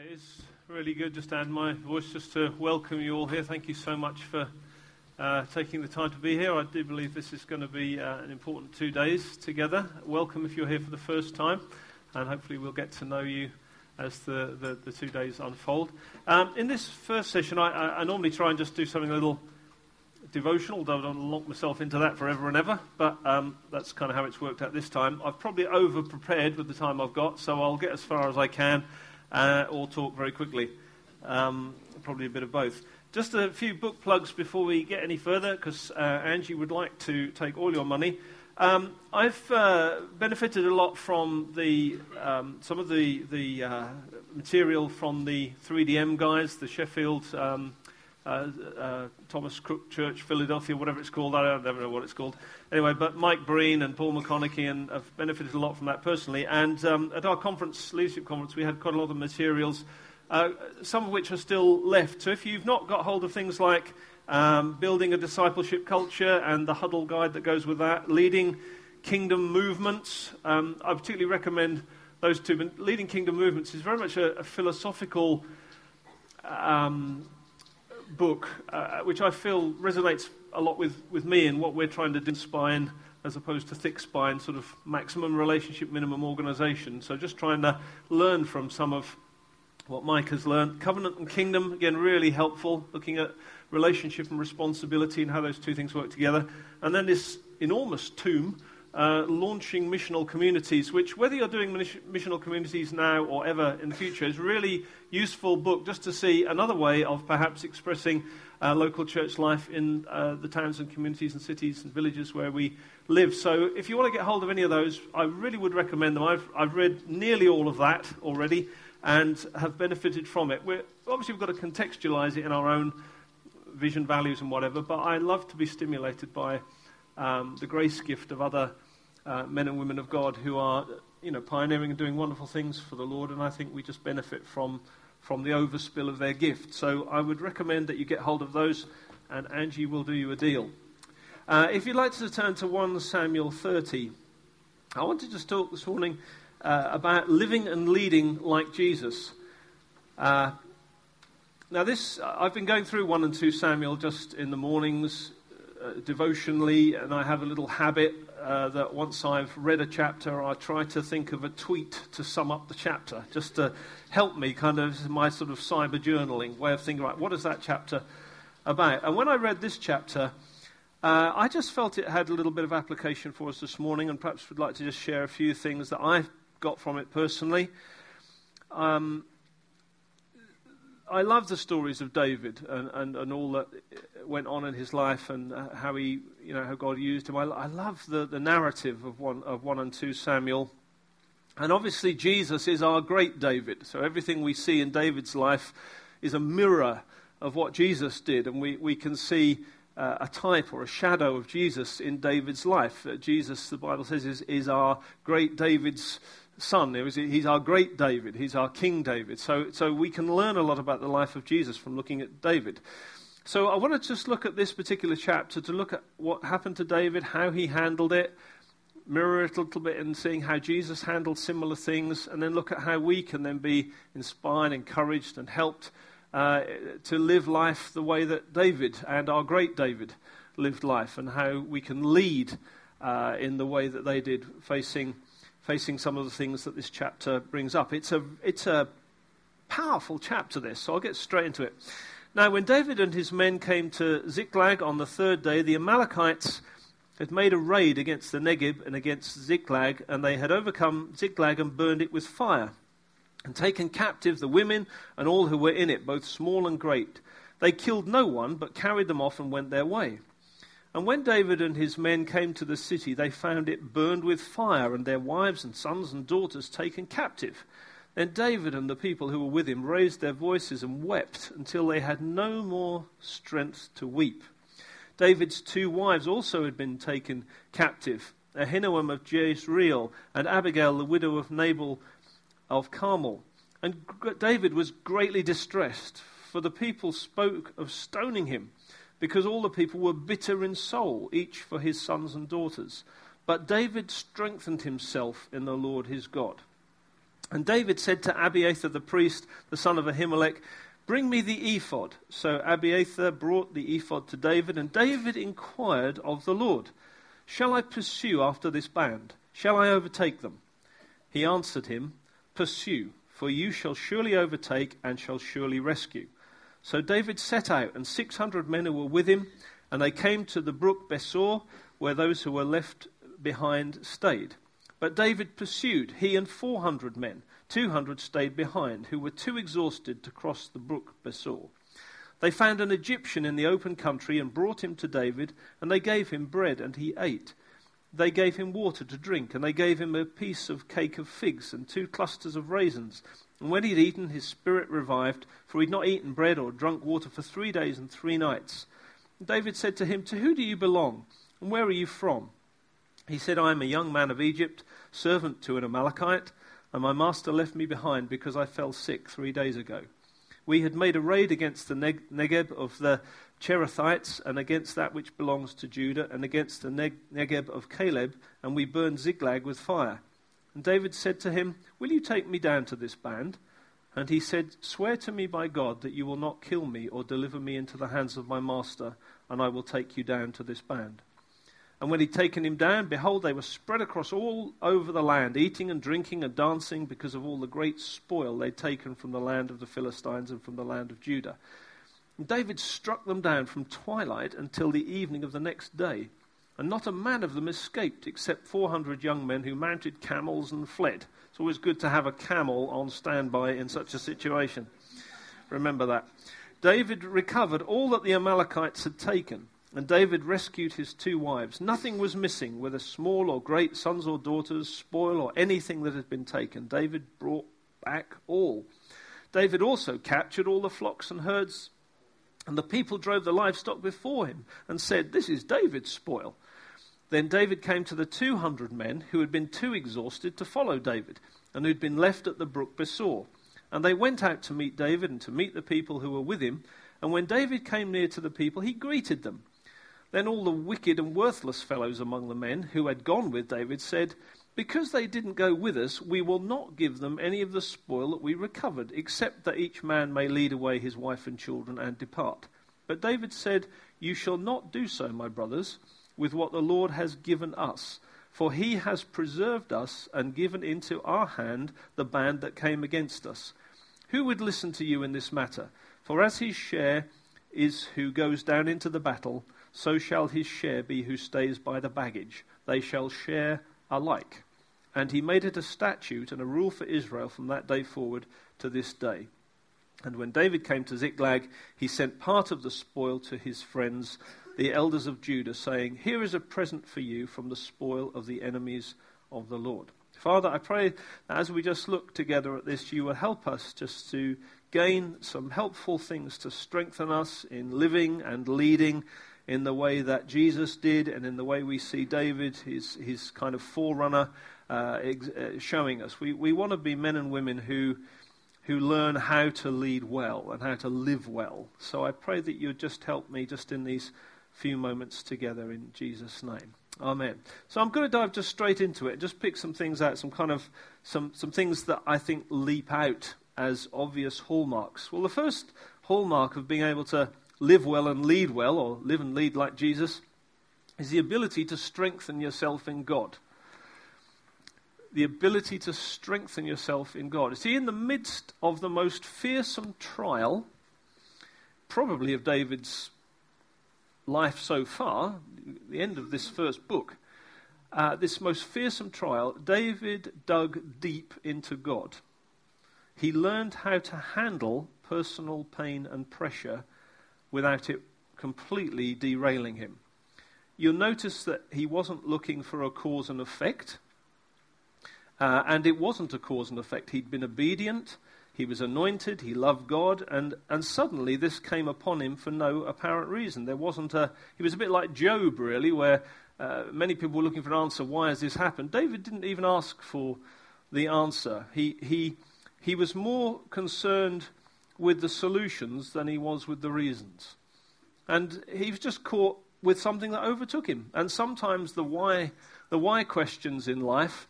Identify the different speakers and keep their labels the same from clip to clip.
Speaker 1: Anyway, it's really good just to add my voice just to welcome you all here. Thank you so much for uh, taking the time to be here. I do believe this is going to be uh, an important two days together. Welcome if you're here for the first time, and hopefully we'll get to know you as the, the, the two days unfold. Um, in this first session, I, I, I, normally try and just do something a little devotional, I don't lock myself into that forever and ever, but um, that's kind of how it's worked out this time. I've probably over prepared with the time I've got, so I'll get as far as I can uh, or talk very quickly. Um, probably a bit of both. Just a few book plugs before we get any further, because uh, Angie would like to take all your money. Um, I've uh, benefited a lot from the, um, some of the, the uh, material from the 3DM guys, the Sheffield um, Thomas Crookes Church, Philadelphia, whatever it's called. I don't never know what it's called. Anyway, but Mike Breen and Paul Maconochie, and I've benefited a lot from that personally. And um, at our conference, leadership conference, we had quite a lot of materials, uh, some of which are still left. So if you've not got hold of things like um, building a discipleship culture and the huddle guide that goes with that, leading kingdom movements, um, I particularly recommend those two. But leading kingdom movements is very much a, a philosophical. Um, book, uh, which I feel resonates a lot with, with me and what we're trying to do spine as opposed to thick spine, sort of maximum relationship, minimum organization. So just trying to learn from some of what Mike has learned. Covenant and kingdom, again, really helpful, looking at relationship and responsibility and how those two things work together. And then this enormous tomb uh, launching missional communities, which, whether you're doing missional communities now or ever in the future, is really useful book just to see another way of perhaps expressing uh, local church life in uh, the towns and communities and cities and villages where we live. So, if you want to get hold of any of those, I really would recommend them. I've, I've read nearly all of that already and have benefited from it. We're, obviously, we've got to contextualize it in our own vision, values, and whatever, but I love to be stimulated by um, the grace gift of other uh, men and women of God who are, you know, pioneering and doing wonderful things for the Lord, and I think we just benefit from, from the overspill of their gift. So I would recommend that you get hold of those, and Angie will do you a deal. Uh, if you'd like to turn to 1 Samuel 30, I want to just talk this morning uh, about living and leading like Jesus. Uh, now, this, I've been going through 1 and 2 Samuel just in the mornings uh, devotionally, and I have a little habit uh, that once I've read a chapter, I try to think of a tweet to sum up the chapter, just to help me, kind of my sort of cyber journaling way of thinking, right, what is that chapter about? And when I read this chapter, uh, I just felt it had a little bit of application for us this morning, and perhaps would like to just share a few things that I got from it personally. Um, I love the stories of David and, and, and all that went on in his life and uh, how he, you know, how God used him. I, I love the, the narrative of one, of one and two Samuel. And obviously, Jesus is our great David. So everything we see in David's life is a mirror of what Jesus did. And we, we can see uh, a type or a shadow of Jesus in David's life. Uh, Jesus, the Bible says, is, is our great David's son. He's our great David. He's our King David. So, so we can learn a lot about the life of Jesus from looking at David. So I want to just look at this particular chapter to look at what happened to David, how he handled it, mirror it a little bit and seeing how Jesus handled similar things, and then look at how we can then be inspired, encouraged, and helped uh, to live life the way that David and our great David lived life, and how we can lead uh, in the way that they did, facing facing some of the things that this chapter brings up. It's a, it's a powerful chapter, this, so I'll get straight into it. Now, when David and his men came to Ziklag on the third day, the Amalekites had made a raid against the Negeb and against Ziklag, and they had overcome Ziklag and burned it with fire, and taken captive the women and all who were in it, both small and great. They killed no one, but carried them off and went their way. And when David and his men came to the city, they found it burned with fire, and their wives and sons and daughters taken captive. Then David and the people who were with him raised their voices and wept until they had no more strength to weep. David's two wives also had been taken captive Ahinoam of Jezreel and Abigail, the widow of Nabal of Carmel. And David was greatly distressed, for the people spoke of stoning him because all the people were bitter in soul, each for his sons and daughters. But David strengthened himself in the Lord his God. And David said to Abiathar the priest, the son of Ahimelech, Bring me the ephod. So Abiathar brought the ephod to David, and David inquired of the Lord, Shall I pursue after this band? Shall I overtake them? He answered him, Pursue, for you shall surely overtake and shall surely rescue. So David set out, and six hundred men who were with him, and they came to the brook Besor, where those who were left behind stayed. But David pursued, he and four hundred men. Two hundred stayed behind, who were too exhausted to cross the brook Besor. They found an Egyptian in the open country and brought him to David, and they gave him bread, and he ate. They gave him water to drink, and they gave him a piece of cake of figs and two clusters of raisins. And when he had eaten, his spirit revived, for he had not eaten bread or drunk water for three days and three nights. David said to him, To who do you belong, and where are you from? He said, I am a young man of Egypt, servant to an Amalekite, and my master left me behind because I fell sick three days ago. We had made a raid against the Negeb of the Cherethites, and against that which belongs to Judah, and against the Negeb of Caleb, and we burned Ziklag with fire. And David said to him, Will you take me down to this band? And he said, Swear to me by God that you will not kill me or deliver me into the hands of my master, and I will take you down to this band. And when he'd taken him down, behold, they were spread across all over the land, eating and drinking and dancing because of all the great spoil they'd taken from the land of the Philistines and from the land of Judah. And David struck them down from twilight until the evening of the next day. And not a man of them escaped, except 400 young men who mounted camels and fled. It's always good to have a camel on standby in such a situation. Remember that. David recovered all that the Amalekites had taken and David rescued his two wives. Nothing was missing, whether small or great, sons or daughters, spoil or anything that had been taken. David brought back all. David also captured all the flocks and herds, and the people drove the livestock before him and said, This is David's spoil. Then David came to the 200 men who had been too exhausted to follow David and who'd been left at the brook Besor. And they went out to meet David and to meet the people who were with him. And when David came near to the people, he greeted them. Then all the wicked and worthless fellows among the men who had gone with David said, Because they didn't go with us, we will not give them any of the spoil that we recovered, except that each man may lead away his wife and children and depart. But David said, You shall not do so, my brothers, with what the Lord has given us. For he has preserved us and given into our hand the band that came against us. Who would listen to you in this matter? For as his share is who goes down into the battle, so shall his share be who stays by the baggage. They shall share alike. And he made it a statute and a rule for Israel from that day forward to this day. And when David came to Ziklag, he sent part of the spoil to his friends, the elders of Judah, saying, Here is a present for you from the spoil of the enemies of the Lord. Father, I pray that as we just look together at this, you will help us just to gain some helpful things to strengthen us in living and leading in the way that Jesus did and in the way we see David, his, his kind of forerunner, uh, ex- uh, showing us. We, we want to be men and women who, who learn how to lead well and how to live well. So I pray that you'd just help me just in these few moments together in Jesus' name. Amen. So I'm going to dive just straight into it, just pick some things out, some kind of some some things that I think leap out as obvious hallmarks. Well, the first hallmark of being able to live well and lead well, or live and lead like Jesus, is the ability to strengthen yourself in God. The ability to strengthen yourself in God. See, in the midst of the most fearsome trial, probably of David's life so far, the end of this first book, uh, this most fearsome trial, David dug deep into God. He learned how to handle personal pain and pressure without it completely derailing him. You'll notice that he wasn't looking for a cause and effect, uh, and it wasn't a cause and effect. He'd been obedient, he was anointed, he loved God, and, and suddenly this came upon him for no apparent reason. There wasn't a, he was a bit like Job, really, where uh, many people were looking for an answer why has this happened? David didn't even ask for the answer. He, he, he was more concerned with the solutions than he was with the reasons. And he was just caught with something that overtook him. And sometimes the why, the why questions in life,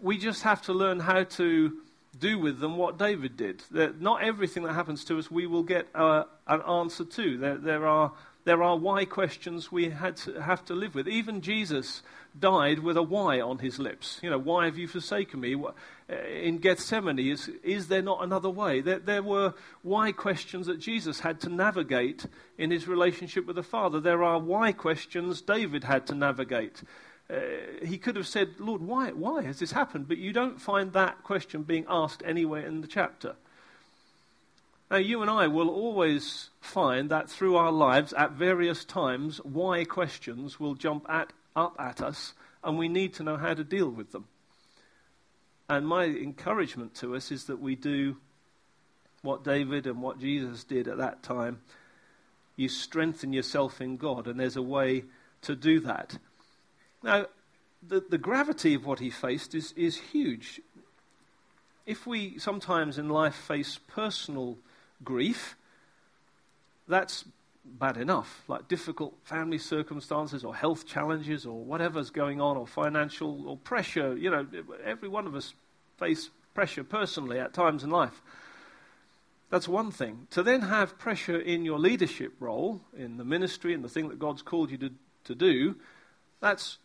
Speaker 1: we just have to learn how to do with them what David did. That not everything that happens to us we will get uh, an answer to. There, there, are, there are why questions we had to, have to live with. Even Jesus died with a why on his lips. You know, why have you forsaken me? Uh, in Gethsemane, is, is there not another way? There, there were why questions that Jesus had to navigate in his relationship with the Father. There are why questions David had to navigate. Uh, he could have said, Lord, why, why has this happened? But you don't find that question being asked anywhere in the chapter. Now, you and I will always find that through our lives, at various times, why questions will jump at, up at us, and we need to know how to deal with them. And my encouragement to us is that we do what David and what Jesus did at that time. You strengthen yourself in God, and there's a way to do that. Now, the, the gravity of what he faced is, is huge. If we sometimes in life face personal grief, that's bad enough, like difficult family circumstances or health challenges or whatever's going on or financial or pressure. You know, every one of us face pressure personally at times in life. That's one thing. To then have pressure in your leadership role, in the ministry and the thing that God's called you to, to do, that's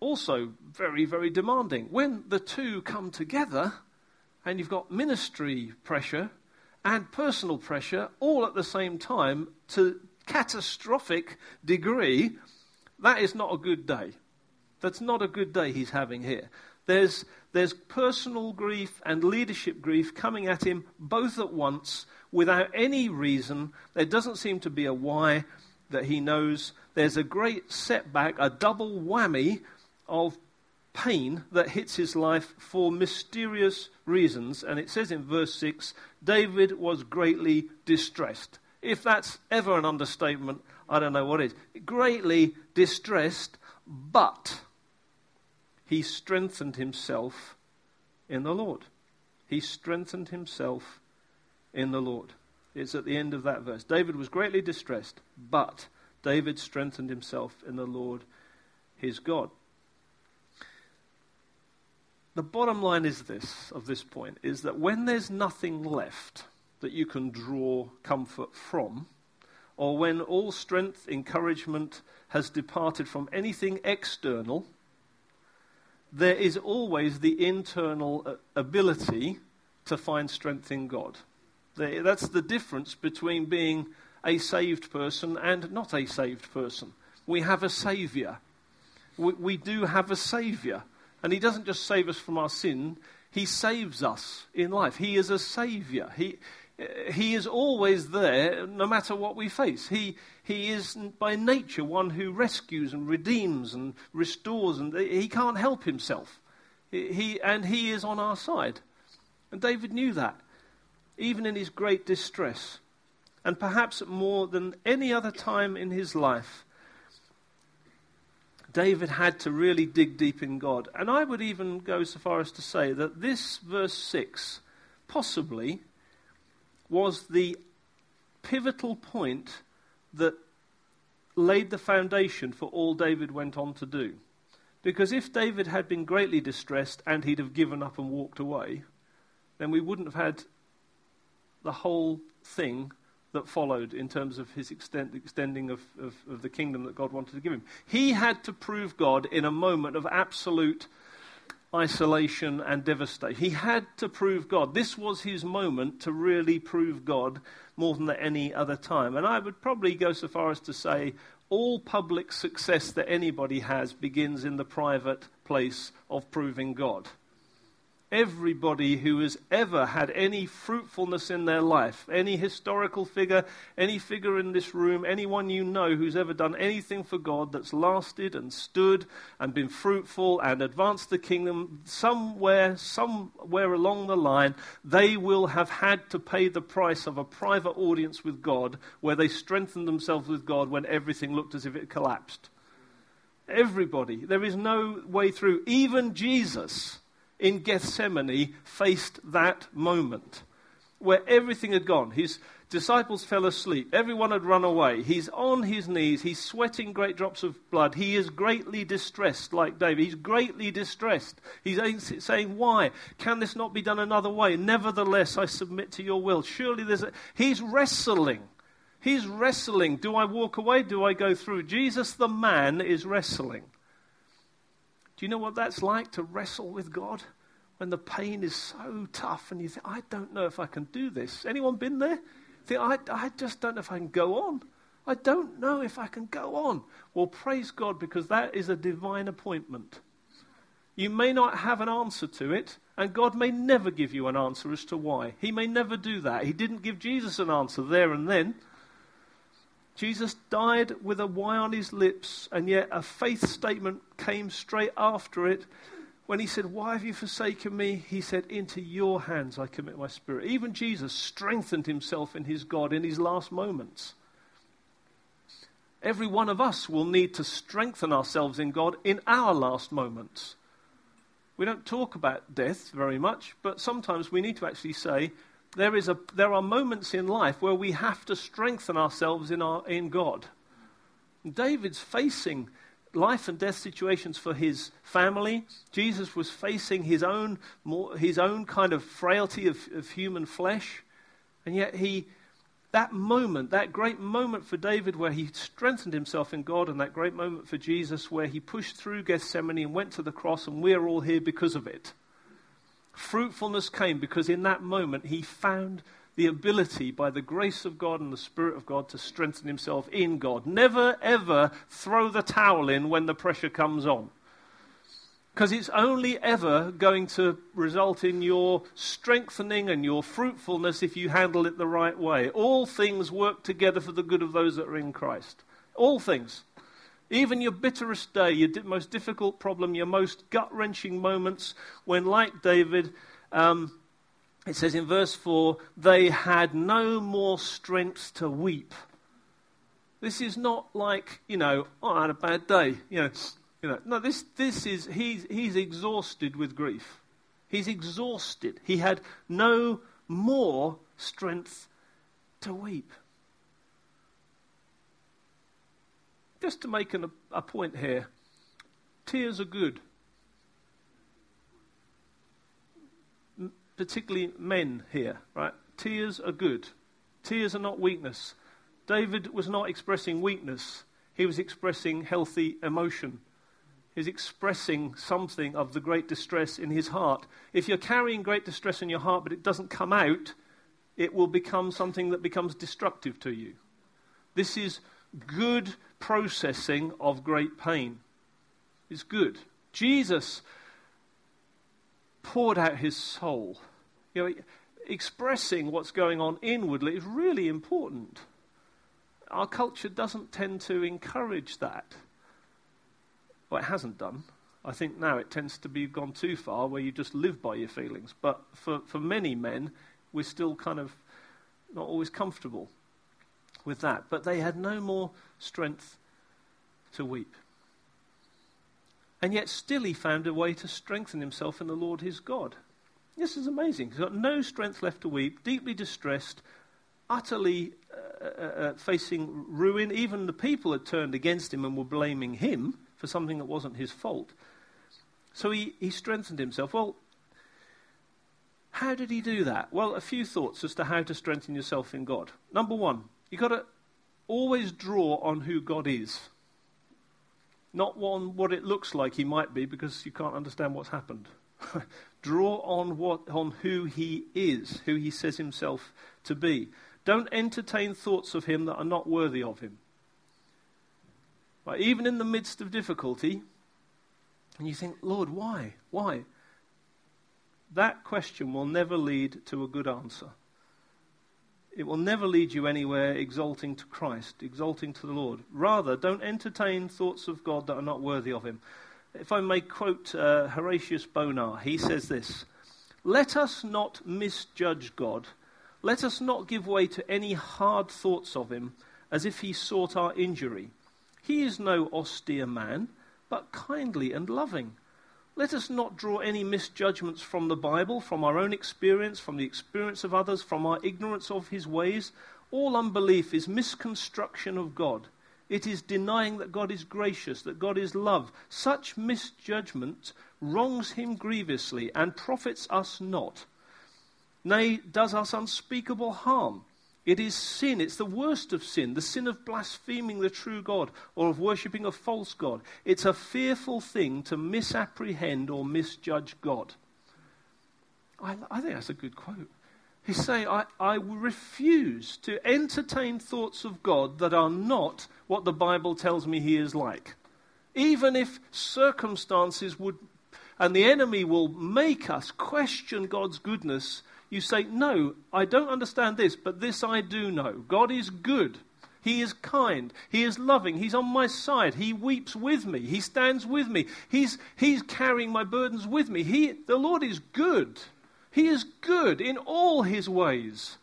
Speaker 1: also very, very demanding. When the two come together and you've got ministry pressure and personal pressure all at the same time to catastrophic degree, that is not a good day. That's not a good day he's having here. There's, there's personal grief and leadership grief coming at him both at once without any reason. There doesn't seem to be a why that he knows. There's a great setback, a double whammy of pain that hits his life for mysterious reasons. And it says in verse 6 David was greatly distressed. If that's ever an understatement, I don't know what is. Greatly distressed, but he strengthened himself in the Lord. He strengthened himself in the Lord. It's at the end of that verse. David was greatly distressed, but David strengthened himself in the Lord his God. The bottom line is this of this point is that when there's nothing left that you can draw comfort from, or when all strength, encouragement has departed from anything external, there is always the internal uh, ability to find strength in God. That's the difference between being a saved person and not a saved person. We have a Saviour. We, we do have a Saviour. And He doesn't just save us from our sin, He saves us in life. He is a Saviour. He, he is always there no matter what we face. He, he is by nature one who rescues and redeems and restores, and he can't help himself. He, and he is on our side. And David knew that, even in his great distress. And perhaps more than any other time in his life, David had to really dig deep in God. And I would even go so far as to say that this verse 6 possibly was the pivotal point that laid the foundation for all David went on to do. Because if David had been greatly distressed and he'd have given up and walked away, then we wouldn't have had the whole thing that followed in terms of his extent, extending of, of, of, the kingdom that God wanted to give him. He had to prove God in a moment of absolute isolation and devastation. He had to prove God. This was his moment to really prove God more than at any other time. And I would probably go so far as to say all public success that anybody has begins in the private place of proving God everybody who has ever had any fruitfulness in their life, any historical figure, any figure in this room, anyone you know who's ever done anything for God that's lasted and stood and been fruitful and advanced the kingdom, somewhere, somewhere along the line, they will have had to pay the price of a private audience with God where they strengthened themselves with God when everything looked as if it collapsed. Everybody. There is no way through. Even Jesus in Gethsemane faced that moment. where everything had gone. His disciples fell asleep. Everyone had run away. He's on his knees. He's sweating great drops of blood. He is greatly distressed, like David. He's greatly distressed. He's saying, Why? Can this not be done another way? Nevertheless, I submit to your will. Surely there's a. He's wrestling. He's wrestling. Do I walk away? Do I go through? Jesus, the man, is wrestling. Do you know what that's like to wrestle with God? When the pain is so tough and you think, I don't know if I can do this. Anyone been there? Think, I, I just don't know if I can go on. I don't know if I can go on. Well, praise God because that is a divine appointment. You may not have an answer to it, and God may never give you an answer as to why. He may never do that. He didn't give Jesus an answer there and then. Jesus died with a why on his lips, and yet a faith statement came straight after it. When he said, Why have you forsaken me? He said, Into your hands I commit my spirit. Even Jesus strengthened himself in his God in his last moments. Every one of us will need to strengthen ourselves in God in our last moments. We don't talk about death very much, but sometimes we need to actually say, there, is a, there are moments in life where we have to strengthen ourselves in, our, in God. David's facing life and death situations for his family. Jesus was facing his own, more, his own kind of frailty of, of human flesh. And yet he, that moment, that great moment for David where he strengthened himself in God, and that great moment for Jesus where he pushed through Gethsemane and went to the cross, and we're all here because of it. Fruitfulness came because in that moment he found the ability, by the grace of God and the Spirit of God, to strengthen himself in God. Never, ever throw the towel in when the pressure comes on. Because it's only ever going to result in your strengthening and your fruitfulness if you handle it the right way. All things work together for the good of those that are in Christ. All things. Even your bitterest day, your most difficult problem, your most gut wrenching moments, when, like David, um, it says in verse 4, they had no more strength to weep. This is not like, you know, oh, I had a bad day. You know, you know no, this, this is, he's, he's exhausted with grief. He's exhausted. He had no more strength to weep. Just to make an, a point here, tears are good. M- particularly men here, right? Tears are good. Tears are not weakness. David was not expressing weakness, he was expressing healthy emotion. He's expressing something of the great distress in his heart. If you're carrying great distress in your heart but it doesn't come out, it will become something that becomes destructive to you. This is good processing of great pain. It's good. Jesus poured out his soul. You know, expressing what's going on inwardly is really important. Our culture doesn't tend to encourage that. Well, it hasn't done. I think now it tends to be gone too far where you just live by your feelings. But for, for many men, we're still kind of not always comfortable with that. But they had no more strength to weep. And yet, still, he found a way to strengthen himself in the Lord his God. This is amazing. He's got no strength left to weep, deeply distressed, utterly uh, uh, uh, facing ruin. Even the people had turned against him and were blaming him for something that wasn't his fault. So he, he strengthened himself. Well, how did he do that? Well, a few thoughts as to how to strengthen yourself in God. Number one, You've got to always draw on who God is. Not on what it looks like he might be because you can't understand what's happened. draw on, what, on who he is, who he says himself to be. Don't entertain thoughts of him that are not worthy of him. Right, even in the midst of difficulty, and you think, Lord, why? Why? That question will never lead to a good answer. It will never lead you anywhere exalting to Christ, exalting to the Lord. Rather, don't entertain thoughts of God that are not worthy of Him. If I may quote uh, Horatius Bonar, he says this Let us not misjudge God. Let us not give way to any hard thoughts of Him as if He sought our injury. He is no austere man, but kindly and loving, Let us not draw any misjudgments from the Bible, from our own experience, from the experience of others, from our ignorance of his ways. All unbelief is misconstruction of God. It is denying that God is gracious, that God is love. Such misjudgment wrongs him grievously and profits us not. Nay, does us unspeakable harm. It is sin. It's the worst of sin, the sin of blaspheming the true God or of worshipping a false God. It's a fearful thing to misapprehend or misjudge God. I, I think that's a good quote. He's saying, I, I refuse to entertain thoughts of God that are not what the Bible tells me he is like. Even if circumstances would, and the enemy will make us question God's goodness you say, No, I don't understand this, but this I do know. God is good. He is kind. He is loving. He's on my side. He weeps with me. He stands with me. He's, he's carrying my burdens with me. He, the Lord is good. He is good in all his ways.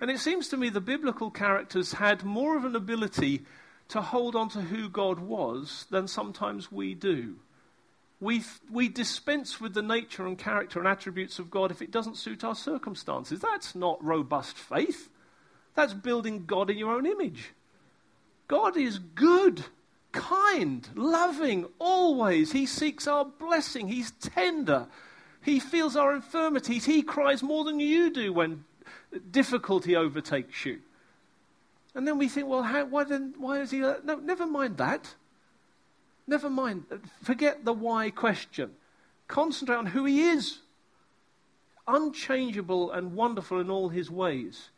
Speaker 1: And it seems to me the biblical characters had more of an ability to hold on to who God was than sometimes we do. We, we dispense with the nature and character and attributes of God if it doesn't suit our circumstances. That's not robust faith. That's building God in your own image. God is good, kind, loving, always. He seeks our blessing. He's tender. He feels our infirmities. He cries more than you do when difficulty overtakes you. And then we think, well, how, why, then, why is he. No, never mind that. Never mind. Forget the why question. Concentrate on who he is. Unchangeable and wonderful in all his ways.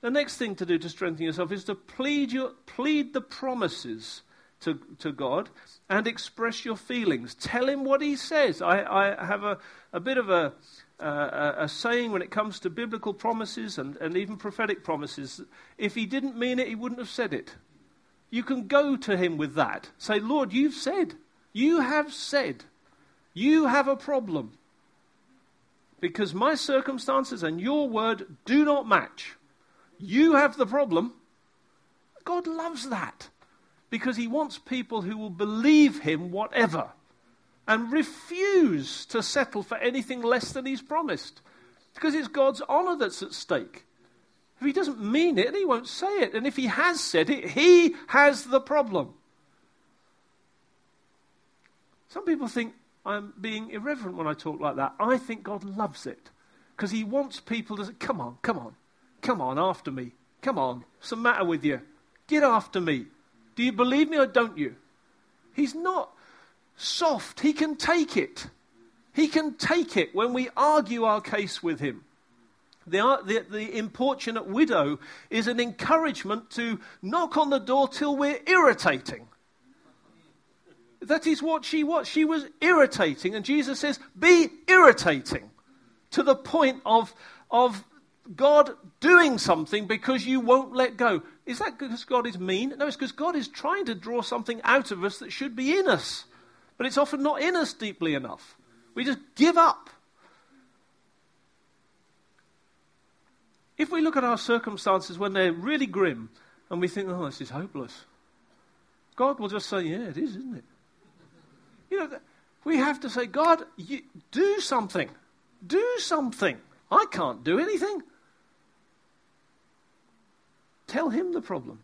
Speaker 1: The next thing to do to strengthen yourself is to plead, your, plead the promises to, to God and express your feelings. Tell him what he says. I, I have a, a bit of a, uh, a saying when it comes to biblical promises and, and even prophetic promises. If he didn't mean it, he wouldn't have said it. You can go to him with that. Say, Lord, you've said. You have said. You have a problem. Because my circumstances and your word do not match. You have the problem. God loves that. Because he wants people who will believe him whatever and refuse to settle for anything less than he's promised. Because it's God's honor that's at stake. If he doesn't mean it, he won't say it. And if he has said it, he has the problem. Some people think I'm being irreverent when I talk like that. I think God loves it because he wants people to say, Come on, come on, come on, after me. Come on, what's the matter with you? Get after me. Do you believe me or don't you? He's not soft. He can take it. He can take it when we argue our case with him. The, uh, the, the, importunate widow is an encouragement to knock on the door till we're irritating. That is what she was. She was irritating. And Jesus says, be irritating to the point of, of God doing something because you won't let go. Is that because God is mean? No, it's because God is trying to draw something out of us that should be in us. But it's often not in us deeply enough. We just give up. If we look at our circumstances when they're really grim and we think, oh, this is hopeless, God will just say, yeah, it is, isn't it? You know, we have to say, God, you, do something. Do something. I can't do anything. Tell him the problem.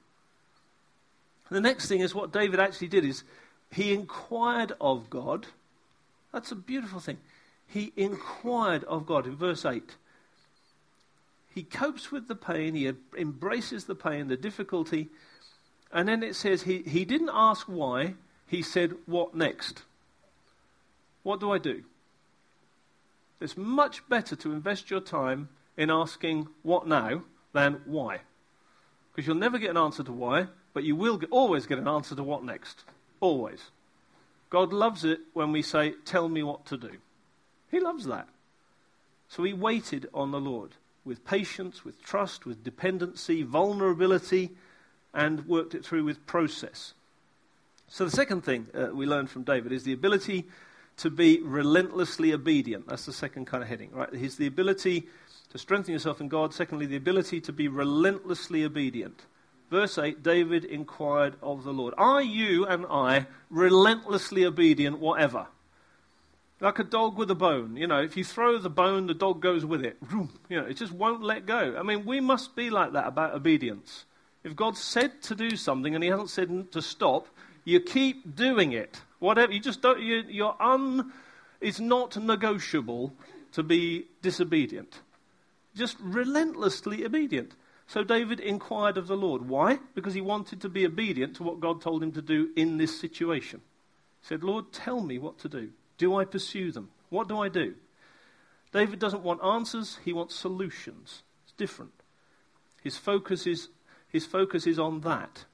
Speaker 1: The next thing is what David actually did is he inquired of God. That's a beautiful thing. He inquired of God in verse 8 he copes with the pain, he embraces the pain, the difficulty, and then it says he, he didn't ask why, he said, What next? What do I do? It's much better to invest your time in asking what now than why. Because you'll never get an answer to why, but you will get, always get an answer to what next. Always. God loves it when we say, Tell me what to do. He loves that. So he waited on the Lord with patience, with trust, with dependency, vulnerability, and worked it through with process. So, the second thing uh, we learned from David is the ability to be relentlessly obedient. That's the second kind of heading, right? He's the ability to strengthen yourself in God. Secondly, the ability to be relentlessly obedient. Verse 8 David inquired of the Lord, Are you and I relentlessly obedient, whatever? Like a dog with a bone. You know, if you throw the bone, the dog goes with it. You know, it just won't let go. I mean, we must be like that about obedience. If God said to do something and He hasn't said to stop, you keep doing it. Whatever. You just don't, you, you're un, it's not negotiable to be disobedient. Just relentlessly obedient. So David inquired of the Lord. Why? Because he wanted to be obedient to what God told him to do in this situation. He said, Lord, tell me what to do. Do I pursue them? What do I do? David doesn't want answers, he wants solutions. It's different. His focus is, his focus is on that.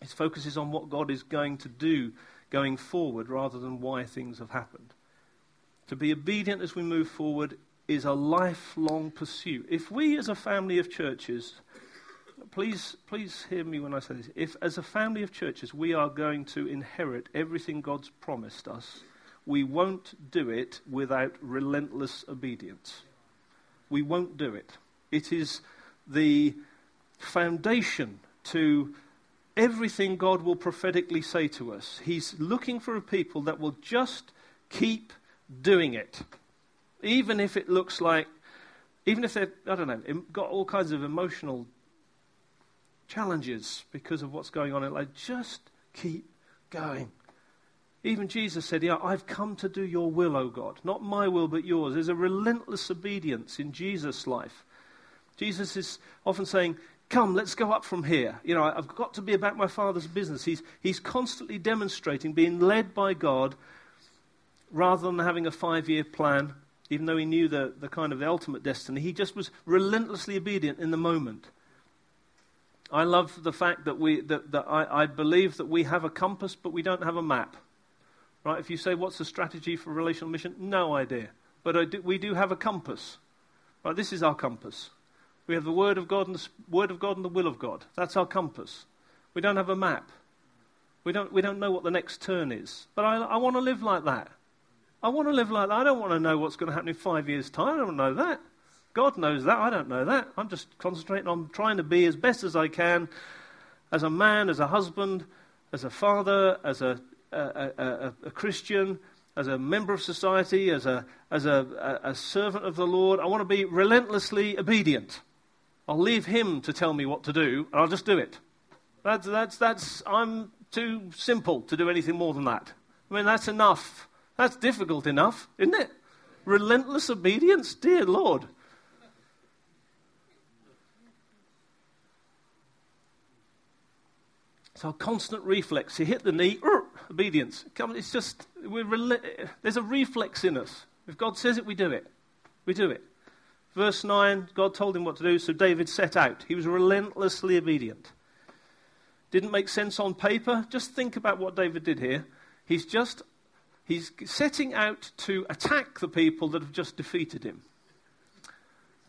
Speaker 1: His focus is on what God is going to do going forward rather than why things have happened. To be obedient as we move forward is a lifelong pursuit. If we, as a family of churches, please, please hear me when I say this. If, as a family of churches, we are going to inherit everything God's promised us, we won't do it without relentless obedience. We won't do it. It is the foundation to everything God will prophetically say to us. He's looking for a people that will just keep doing it. Even if it looks like, even if they've, I don't know, got all kinds of emotional challenges because of what's going on in just keep going. Even Jesus said, Yeah, I've come to do your will, O God. Not my will, but yours. There's a relentless obedience in Jesus' life. Jesus is often saying, Come, let's go up from here. You know, I've got to be about my Father's business. He's, he's constantly demonstrating being led by God rather than having a five year plan, even though he knew the, the kind of the ultimate destiny, he just was relentlessly obedient in the moment. I love the fact that, we, that, that I, I believe that we have a compass, but we don't have a map. Right? If you say, what's the strategy for relational mission? No idea. But do, we do have a compass. Right? This is our compass. We have the Word of God and the Word of God and the will of God. That's our compass. We don't have a map. We don't, we don't know what the next turn is. But I, I want to live like that. I want to live like that. I don't want to know what's going to happen in five years' time. I don't know that. God knows that. I don't know that. I'm just concentrating on trying to be as best as I can as a man, as a husband, as a father, as a, a, a, a Christian, as a member of society, as, a, as a, a servant of the Lord. I want to be relentlessly obedient. I'll leave Him to tell me what to do, and I'll just do it. That's, that's, that's, I'm too simple to do anything more than that. I mean, that's enough. That's difficult enough, isn't it? Relentless obedience? Dear Lord. Our constant reflex. You hit the knee, obedience. It's just, there's a reflex in us. If God says it, we do it. We do it. Verse 9, God told him what to do, so David set out. He was relentlessly obedient. Didn't make sense on paper. Just think about what David did here. He's just He's setting out to attack the people that have just defeated him.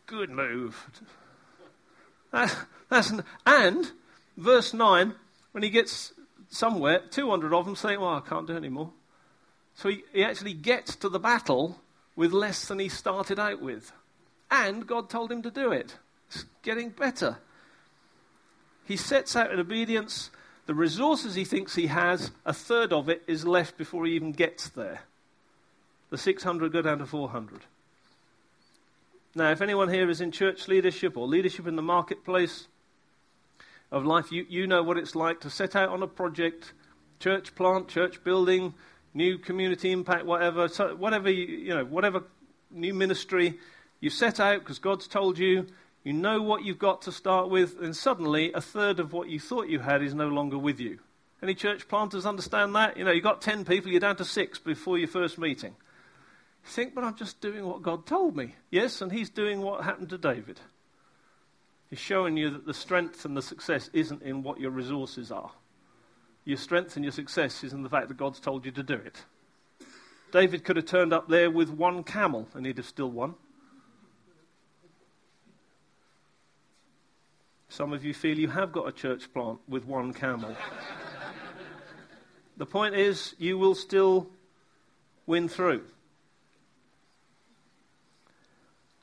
Speaker 1: Good move. That, that's, and, verse 9, when he gets somewhere, 200 of them say, Well, I can't do anymore. So he, he actually gets to the battle with less than he started out with. And God told him to do it. It's getting better. He sets out in obedience the resources he thinks he has, a third of it is left before he even gets there. The 600 go down to 400. Now, if anyone here is in church leadership or leadership in the marketplace of life, you, you know what it's like to set out on a project, church plant, church building, new community impact, whatever, so whatever you, you know, whatever new ministry you set out because God's told you, you know what you've got to start with, and suddenly a third of what you thought you had is no longer with you. Any church planters understand that? You know, you've got 10 people, you're down to six before your first meeting. You think, but I'm just doing what God told me. Yes, and He's doing what happened to David. He's showing you that the strength and the success isn't in what your resources are. Your strength and your success is in the fact that God's told you to do it. David could have turned up there with one camel and he'd have still won. Some of you feel you have got a church plant with one camel. the point is, you will still win through.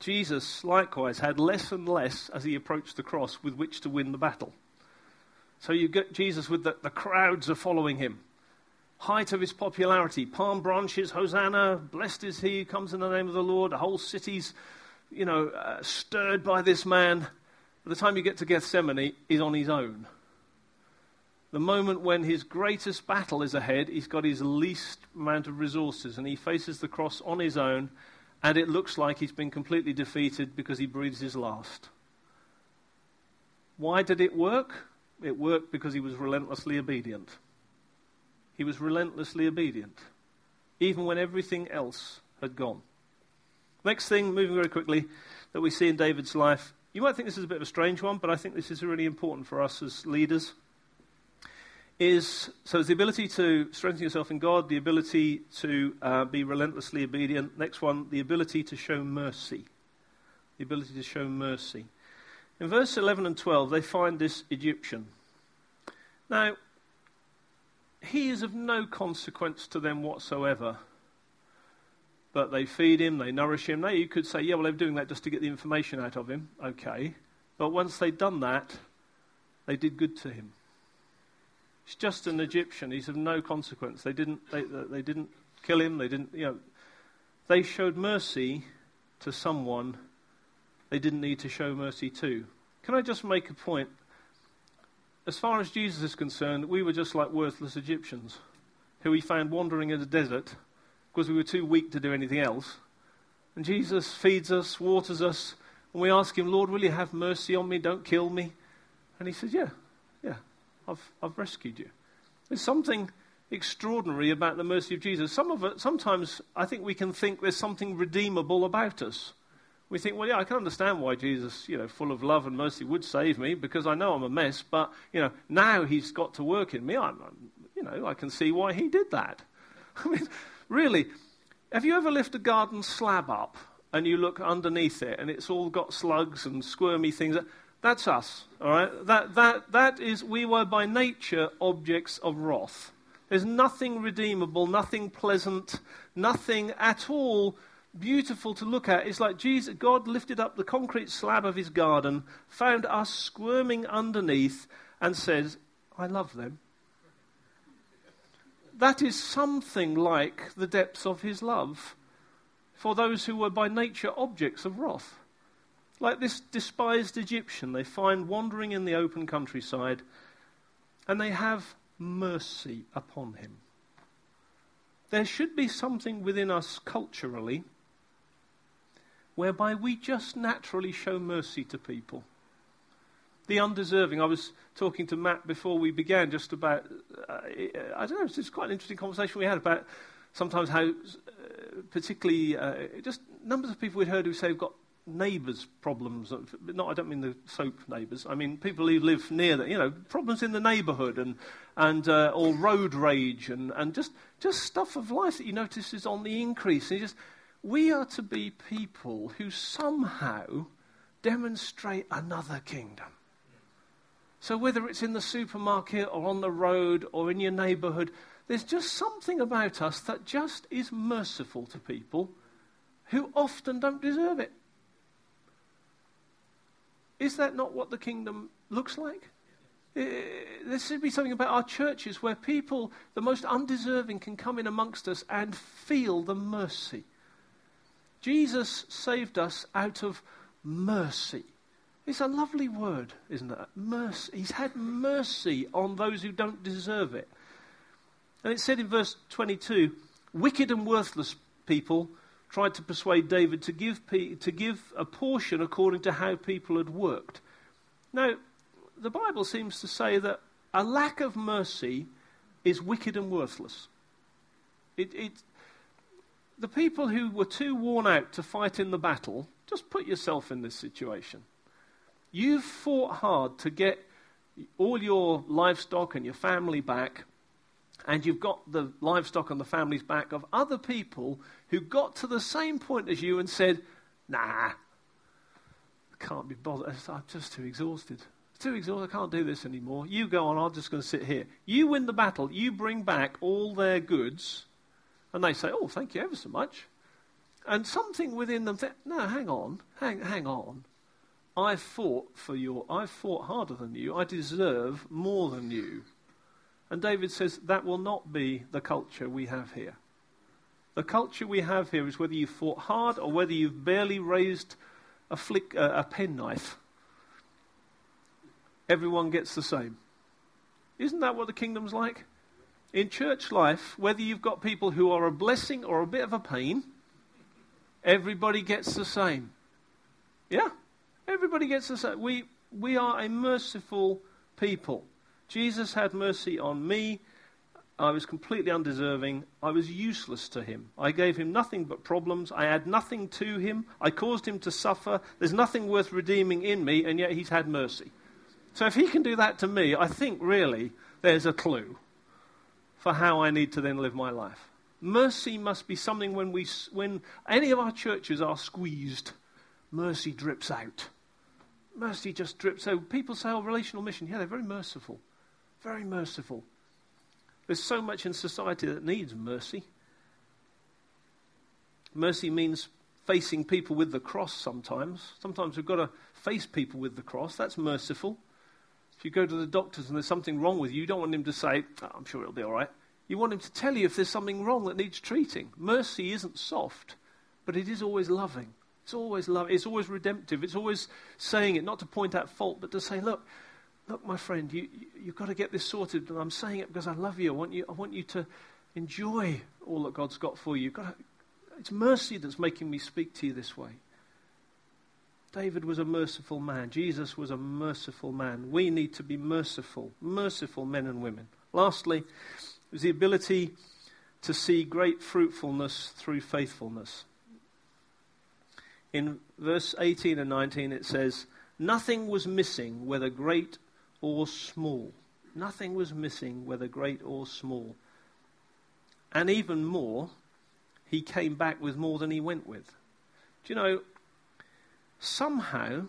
Speaker 1: Jesus, likewise, had less and less as he approached the cross with which to win the battle. So you get Jesus with the, the crowds are following him. height of his popularity. Palm branches, Hosanna, blessed is he who comes in the name of the Lord. The whole city's, you know, uh, stirred by this man. By the time you get to Gethsemane, he's on his own. The moment when his greatest battle is ahead, he's got his least amount of resources and he faces the cross on his own, and it looks like he's been completely defeated because he breathes his last. Why did it work? It worked because he was relentlessly obedient. He was relentlessly obedient, even when everything else had gone. Next thing, moving very quickly, that we see in David's life, you might think this is a bit of a strange one, but I think this is really important for us as leaders. Is so it's the ability to strengthen yourself in God, the ability to uh, be relentlessly obedient. Next one, the ability to show mercy. The ability to show mercy. In verse 11 and 12, they find this Egyptian. Now, he is of no consequence to them whatsoever. But they feed him, they nourish him. Now, you could say, yeah, well, they're doing that just to get the information out of him. Okay. But once they'd done that, they did good to him. He's just an Egyptian. He's of no consequence. They didn't, they, they didn't kill him. They didn't, you know. They showed mercy to someone they didn't need to show mercy to. Can I just make a point? As far as Jesus is concerned, we were just like worthless Egyptians who he found wandering in the desert because we were too weak to do anything else. And Jesus feeds us, waters us, and we ask him, Lord, will you have mercy on me? Don't kill me. And he says, Yeah, yeah, I've, I've rescued you. There's something extraordinary about the mercy of Jesus. Some of it, sometimes I think we can think there's something redeemable about us we think, well, yeah, I can understand why Jesus, you know, full of love and mercy, would save me because I know I'm a mess. But you know, now He's got to work in me. I'm, I'm you know, I can see why He did that. I mean, really, have you ever lifted a garden slab up and you look underneath it and it's all got slugs and squirmy things? That's us, all right. That that that is. We were by nature objects of wrath. There's nothing redeemable, nothing pleasant, nothing at all beautiful to look at. It's like Jesus, God lifted up the concrete slab of his garden, found us squirming underneath, and says, I love them. That is something like the depths of his love for those who were by nature objects of wrath. Like this despised Egyptian, they find wandering in the open countryside, and they have mercy upon him. There should be something within us culturally whereby we just naturally show mercy to people. The undeserving. I was talking to Matt before we began just about, uh, I don't know, it's quite an interesting conversation we had about sometimes how, uh, particularly, uh, just numbers of people we'd heard who say have got neighbours' problems. Not, I don't mean the soap neighbours. I mean people who live near that. You know, problems in the neighbourhood and and uh, or road rage and and just just stuff of life that you notice is on the increase. And just we are to be people who somehow demonstrate another kingdom. So, whether it's in the supermarket or on the road or in your neighborhood, there's just something about us that just is merciful to people who often don't deserve it. Is that not what the kingdom looks like? There should be something about our churches where people, the most undeserving, can come in amongst us and feel the mercy Jesus saved us out of mercy. It's a lovely word, isn't it? Mercy. He's had mercy on those who don't deserve it. And it said in verse 22 wicked and worthless people tried to persuade David to give, to give a portion according to how people had worked. Now, the Bible seems to say that a lack of mercy is wicked and worthless. It, it, the people who were too worn out to fight in the battle, just put yourself in this situation. You've fought hard to get all your livestock and your family back, and you've got the livestock on the family's back of other people who got to the same point as you and said, Nah, I can't be bothered. I'm just too exhausted. Too exhausted. I can't do this anymore. You go on. I'm just going to sit here. You win the battle. You bring back all their goods and they say, oh, thank you ever so much. And something within them says, no, hang on, hang, hang on. I fought for your, I fought harder than you. I deserve more than you. And David says that will not be the culture we have here. The culture we have here is whether you've fought hard or whether you've barely raised a, flick, uh, a penknife. Everyone gets the same. Isn't that what the kingdom's like? In church life, whether you've got people who are a blessing or a bit of a pain, everybody gets the same. Yeah? Everybody gets the same. We, we are a merciful people. Jesus had mercy on me. I was completely undeserving. I was useless to him. I gave him nothing but problems. I had nothing to him. I caused him to suffer. There's nothing worth redeeming in me, and yet he's had mercy. So if he can do that to me, I think really there's a clue for how I need to then live my life. Mercy must be something when, we, when any of our churches are squeezed, mercy drips out. Mercy just drips out. People say, oh, relational mission. Yeah, they're very merciful. Very merciful. There's so much in society that needs mercy. Mercy means facing people with the cross sometimes. Sometimes we've got to face people with the cross. That's merciful. If you go to the doctors and there's something wrong with you, you don't want him to say, oh, I'm sure it'll be all right. You want him to tell you if there's something wrong that needs treating. Mercy isn't soft, but it is always loving. It's always love. It's always redemptive. It's always saying it not to point out fault, but to say, look, look, my friend, you, you, have got to get this sorted. And I'm saying it because I love you. I want you, I want you to enjoy all that God's got for you. Got to, it's mercy that's making me speak to you this way. David was a merciful man. Jesus was a merciful man. We need to be merciful, merciful men and women. Lastly, it was the ability to see great fruitfulness through faithfulness. In verse 18 and 19, it says, Nothing was missing, whether great or small. Nothing was missing, whether great or small. And even more, he came back with more than he went with. Do you know, somehow,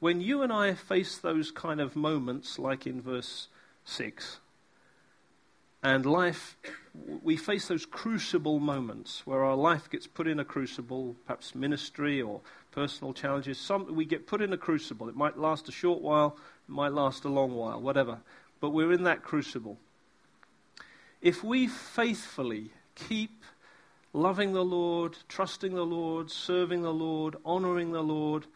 Speaker 1: when you and I face those kind of moments, like in verse 6, and life, we face those crucible moments where our life gets put in a crucible, perhaps ministry or personal challenges. Some, we get put in a crucible. It might last a short while, might last a long while, whatever. But we're in that crucible. If we faithfully keep loving the Lord, trusting the Lord, serving the Lord, honoring the Lord,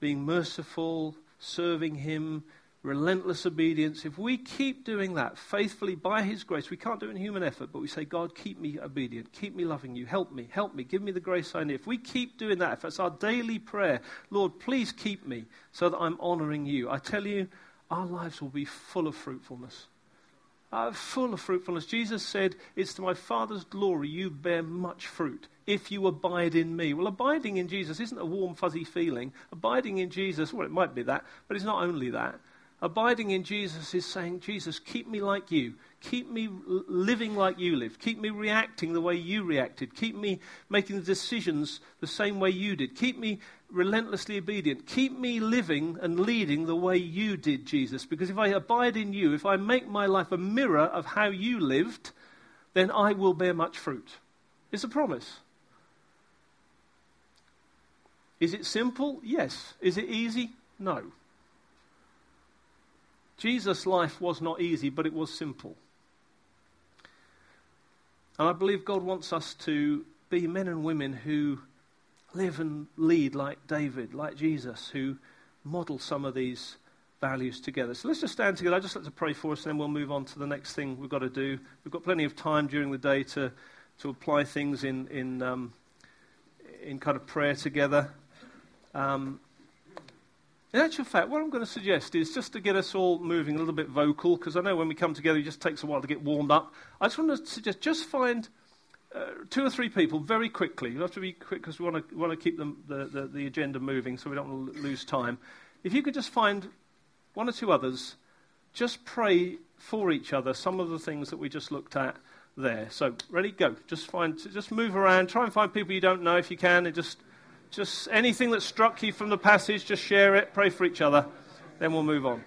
Speaker 1: being merciful, serving Him, relentless obedience, if we keep doing that faithfully by His grace, we can't do it in human effort, but we say, God, keep me obedient, keep me loving you, help me, help me, give me the grace I need. If we keep doing that, if that's our daily prayer, Lord, please keep me so that I'm honoring you, I tell you, our lives will be full of fruitfulness. Uh, full of fruitfulness. Jesus said, It's to my Father's glory you bear much fruit if you abide in me. Well, abiding in Jesus isn't a warm, fuzzy feeling. Abiding in Jesus, well, it might be that, but it's not only that. Abiding in Jesus is saying, Jesus, keep me like you. Keep me living like you live. Keep me reacting the way you reacted. Keep me making the decisions the same way you did. Keep me relentlessly obedient. Keep me living and leading the way you did, Jesus. Because if I abide in you, if I make my life a mirror of how you lived, then I will bear much fruit. It's a promise. Is it simple? Yes. Is it easy? No. Jesus' life was not easy, but it was simple. And I believe God wants us to be men and women who live and lead like David, like Jesus, who model some of these values together. So let's just stand together. I'd just like to pray for us, and then we'll move on to the next thing we've got to do. We've got plenty of time during the day to, to apply things in, in, um, in kind of prayer together. Um, in actual fact, what I'm going to suggest is just to get us all moving a little bit vocal, because I know when we come together, it just takes a while to get warmed up. I just want to suggest just find uh, two or three people very quickly. You have to be quick because we want to, want to keep the, the, the agenda moving so we don't want to lose time. If you could just find one or two others, just pray for each other some of the things that we just looked at there. So, ready? Go. Just find, just move around. Try and find people you don't know if you can, and just just anything that struck you from the passage, just share it, pray for each other, then we'll move on.